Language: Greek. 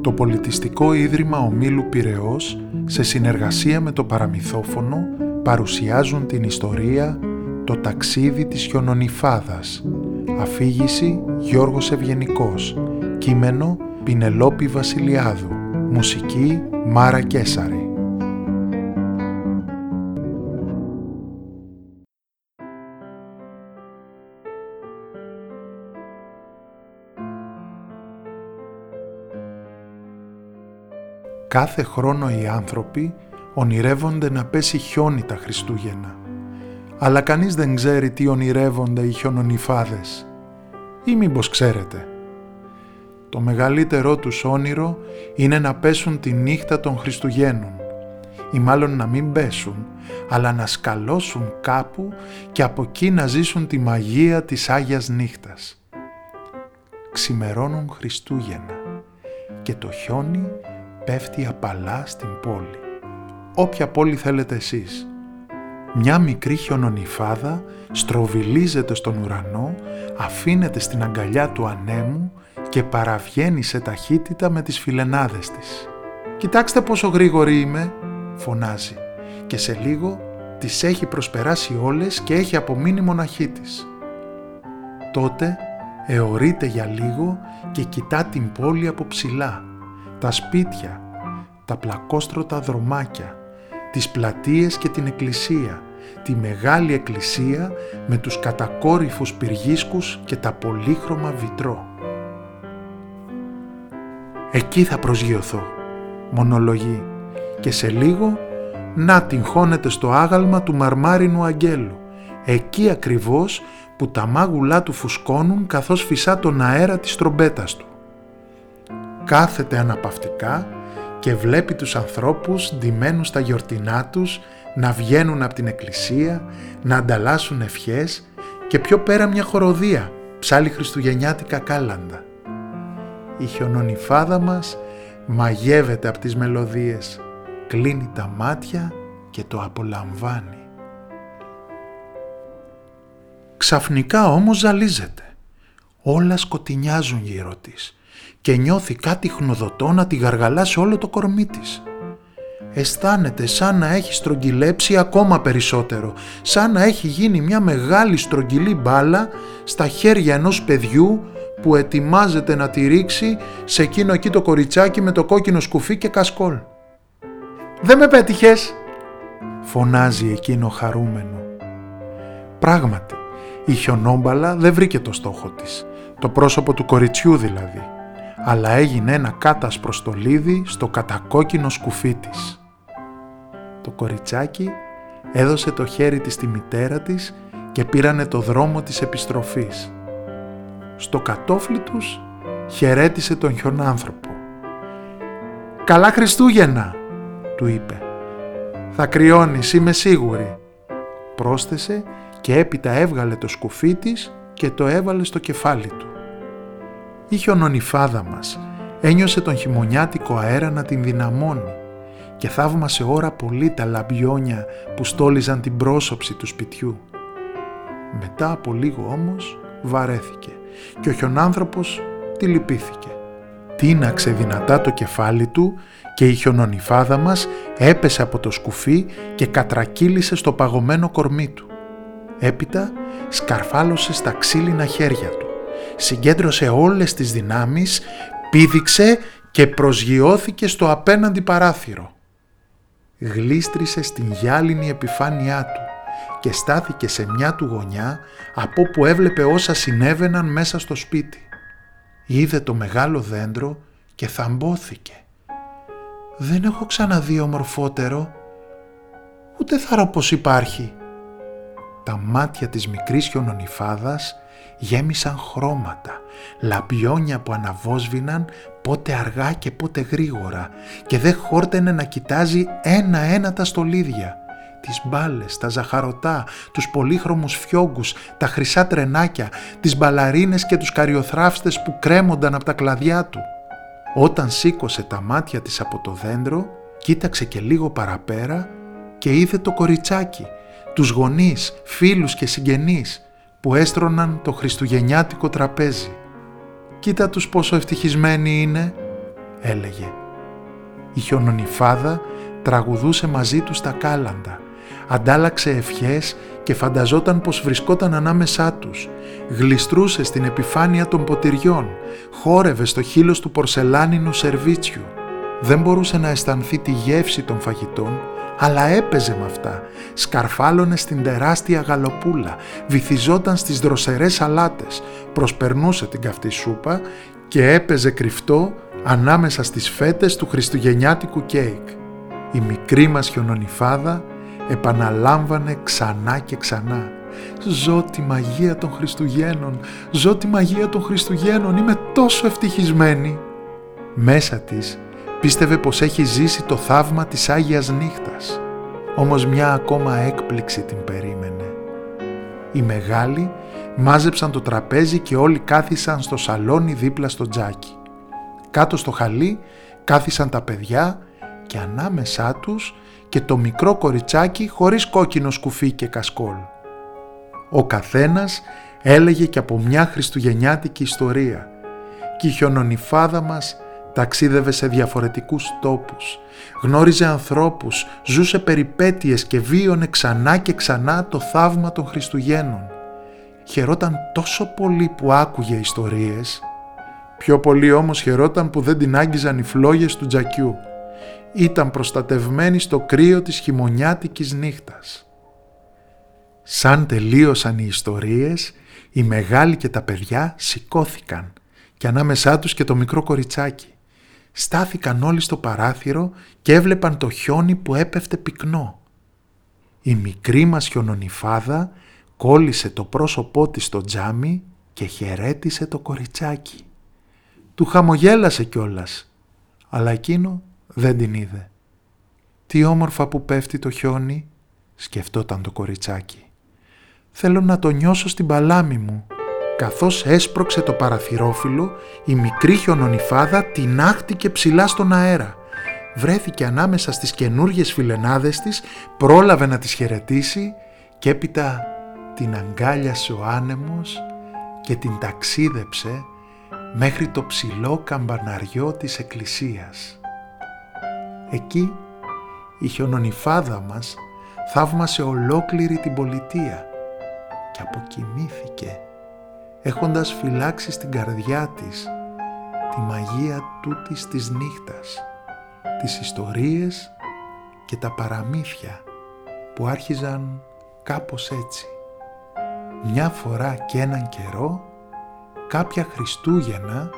Το Πολιτιστικό Ίδρυμα Ομίλου Πυραιός, σε συνεργασία με το Παραμυθόφωνο, παρουσιάζουν την ιστορία «Το ταξίδι της χιονονιφάδας». Αφήγηση Γιώργος Ευγενικός. Κείμενο Πινελόπη Βασιλιάδου. Μουσική Μάρα Κέσαρη. Κάθε χρόνο οι άνθρωποι ονειρεύονται να πέσει χιόνι τα Χριστούγεννα. Αλλά κανείς δεν ξέρει τι ονειρεύονται οι χιονονιφάδες. Ή μήπως ξέρετε. Το μεγαλύτερό τους όνειρο είναι να πέσουν τη νύχτα των Χριστουγέννων ή μάλλον να μην πέσουν, αλλά να σκαλώσουν κάπου και από εκεί να ζήσουν τη μαγεία της Άγιας Νύχτας. Ξημερώνουν Χριστούγεννα και το χιόνι πέφτει απαλά στην πόλη. Όποια πόλη θέλετε εσείς. Μια μικρή χιονονιφάδα στροβιλίζεται στον ουρανό, αφήνεται στην αγκαλιά του ανέμου και παραβγαίνει σε ταχύτητα με τις φιλενάδες της. «Κοιτάξτε πόσο γρήγορη είμαι», φωνάζει και σε λίγο τις έχει προσπεράσει όλες και έχει απομείνει μοναχή της. Τότε εωρείται για λίγο και κοιτά την πόλη από ψηλά τα σπίτια, τα πλακόστρωτα δρομάκια, τις πλατείες και την εκκλησία, τη μεγάλη εκκλησία με τους κατακόρυφους πυργίσκους και τα πολύχρωμα βιτρό. «Εκεί θα προσγειωθώ», μονολογεί και σε λίγο να την χώνεται στο άγαλμα του μαρμάρινου αγγέλου, εκεί ακριβώς που τα μάγουλά του φουσκώνουν καθώς φυσά τον αέρα της τρομπέτας του κάθεται αναπαυτικά και βλέπει τους ανθρώπους ντυμένους στα γιορτινά τους να βγαίνουν από την εκκλησία, να ανταλλάσσουν ευχές και πιο πέρα μια χοροδία, ψάλει χριστουγεννιάτικα κάλαντα. Η χιονονιφάδα μας μαγεύεται από τις μελωδίες, κλείνει τα μάτια και το απολαμβάνει. Ξαφνικά όμως ζαλίζεται. Όλα σκοτεινιάζουν γύρω της και νιώθει κάτι χνοδοτό να τη γαργαλά σε όλο το κορμί της. Αισθάνεται σαν να έχει στρογγυλέψει ακόμα περισσότερο, σαν να έχει γίνει μια μεγάλη στρογγυλή μπάλα στα χέρια ενός παιδιού που ετοιμάζεται να τη ρίξει σε εκείνο εκεί το κοριτσάκι με το κόκκινο σκουφί και κασκόλ. «Δεν με πέτυχες!» φωνάζει εκείνο χαρούμενο. Πράγματι, η χιονόμπαλα δεν βρήκε το στόχο της, το πρόσωπο του κοριτσιού δηλαδή αλλά έγινε ένα κάτασπρο στολίδι στο κατακόκκινο σκουφί της. Το κοριτσάκι έδωσε το χέρι της στη μητέρα της και πήρανε το δρόμο της επιστροφής. Στο κατόφλι τους χαιρέτησε τον χιονάνθρωπο. «Καλά Χριστούγεννα», του είπε. «Θα κρυώνεις, είμαι σίγουρη», πρόσθεσε και έπειτα έβγαλε το σκουφί της και το έβαλε στο κεφάλι του. Η χιονονιφάδα μας ένιωσε τον χειμωνιάτικο αέρα να την δυναμώνει και θαύμασε ώρα πολύ τα λαμπιόνια που στόλιζαν την πρόσωψη του σπιτιού. Μετά από λίγο όμως βαρέθηκε και ο χιονάνθρωπος τη λυπήθηκε. Τίναξε δυνατά το κεφάλι του και η χιονονιφάδα μας έπεσε από το σκουφί και κατρακύλησε στο παγωμένο κορμί του. Έπειτα σκαρφάλωσε στα ξύλινα χέρια του συγκέντρωσε όλες τις δυνάμεις, πήδηξε και προσγειώθηκε στο απέναντι παράθυρο. Γλίστρισε στην γυάλινη επιφάνειά του και στάθηκε σε μια του γωνιά από που έβλεπε όσα συνέβαιναν μέσα στο σπίτι. Είδε το μεγάλο δέντρο και θαμπόθηκε. «Δεν έχω ξαναδεί ομορφότερο, ούτε θα πως υπάρχει». Τα μάτια της μικρής χιονονιφάδας γέμισαν χρώματα, λαμπιόνια που αναβόσβηναν πότε αργά και πότε γρήγορα και δεν χόρτενε να κοιτάζει ένα-ένα τα στολίδια, τις μπάλες, τα ζαχαρωτά, τους πολύχρωμους φιόγκους, τα χρυσά τρενάκια, τις μπαλαρίνες και τους καριοθράφστες που κρέμονταν από τα κλαδιά του. Όταν σήκωσε τα μάτια της από το δέντρο, κοίταξε και λίγο παραπέρα και είδε το κοριτσάκι, τους γονείς, φίλους και συγγενείς που έστρωναν το χριστουγεννιάτικο τραπέζι. «Κοίτα τους πόσο ευτυχισμένοι είναι», έλεγε. Η χιονονιφάδα τραγουδούσε μαζί του στα κάλαντα, αντάλλαξε ευχές και φανταζόταν πως βρισκόταν ανάμεσά τους. Γλιστρούσε στην επιφάνεια των ποτηριών, χόρευε στο χείλος του πορσελάνινου σερβίτσιου. Δεν μπορούσε να αισθανθεί τη γεύση των φαγητών, αλλά έπαιζε με αυτά. Σκαρφάλωνε στην τεράστια γαλοπούλα, βυθιζόταν στις δροσερές σαλάτες, προσπερνούσε την καυτή σούπα και έπαιζε κρυφτό ανάμεσα στις φέτες του χριστουγεννιάτικου κέικ. Η μικρή μας χιονονιφάδα επαναλάμβανε ξανά και ξανά. Ζω τη μαγεία των Χριστουγέννων, ζω τη μαγεία των Χριστουγέννων, είμαι τόσο ευτυχισμένη. Μέσα της πίστευε πως έχει ζήσει το θαύμα της Άγιας Νύχτας. Όμως μια ακόμα έκπληξη την περίμενε. Οι μεγάλοι μάζεψαν το τραπέζι και όλοι κάθισαν στο σαλόνι δίπλα στο τζάκι. Κάτω στο χαλί κάθισαν τα παιδιά και ανάμεσά τους και το μικρό κοριτσάκι χωρίς κόκκινο σκουφί και κασκόλ. Ο καθένας έλεγε και από μια χριστουγεννιάτικη ιστορία και η χιονονιφάδα μας ταξίδευε σε διαφορετικούς τόπους, γνώριζε ανθρώπους, ζούσε περιπέτειες και βίωνε ξανά και ξανά το θαύμα των Χριστουγέννων. Χαιρόταν τόσο πολύ που άκουγε ιστορίες, πιο πολύ όμως χαιρόταν που δεν την άγγιζαν οι φλόγες του τζακιού ήταν προστατευμένη στο κρύο της χειμωνιάτικης νύχτας. Σαν τελείωσαν οι ιστορίες, οι μεγάλοι και τα παιδιά σηκώθηκαν και ανάμεσά τους και το μικρό κοριτσάκι. Στάθηκαν όλοι στο παράθυρο και έβλεπαν το χιόνι που έπεφτε πυκνό. Η μικρή μας χιονονιφάδα κόλλησε το πρόσωπό της στο τζάμι και χαιρέτησε το κοριτσάκι. Του χαμογέλασε κιόλας, αλλά εκείνο δεν την είδε. «Τι όμορφα που πέφτει το χιόνι», σκεφτόταν το κοριτσάκι. «Θέλω να το νιώσω στην παλάμη μου». Καθώς έσπρωξε το παραθυρόφυλλο, η μικρή χιονονιφάδα τεινάχτηκε ψηλά στον αέρα. Βρέθηκε ανάμεσα στις καινούργιες φιλενάδες της, πρόλαβε να τις χαιρετήσει και έπειτα την αγκάλιασε ο άνεμος και την ταξίδεψε μέχρι το ψηλό καμπαναριό της εκκλησίας. Εκεί η χιονονιφάδα μας θαύμασε ολόκληρη την πολιτεία και αποκοιμήθηκε έχοντας φυλάξει στην καρδιά της τη μαγεία τούτης της νύχτας, τις ιστορίες και τα παραμύθια που άρχιζαν κάπως έτσι. Μια φορά και έναν καιρό, κάποια Χριστούγεννα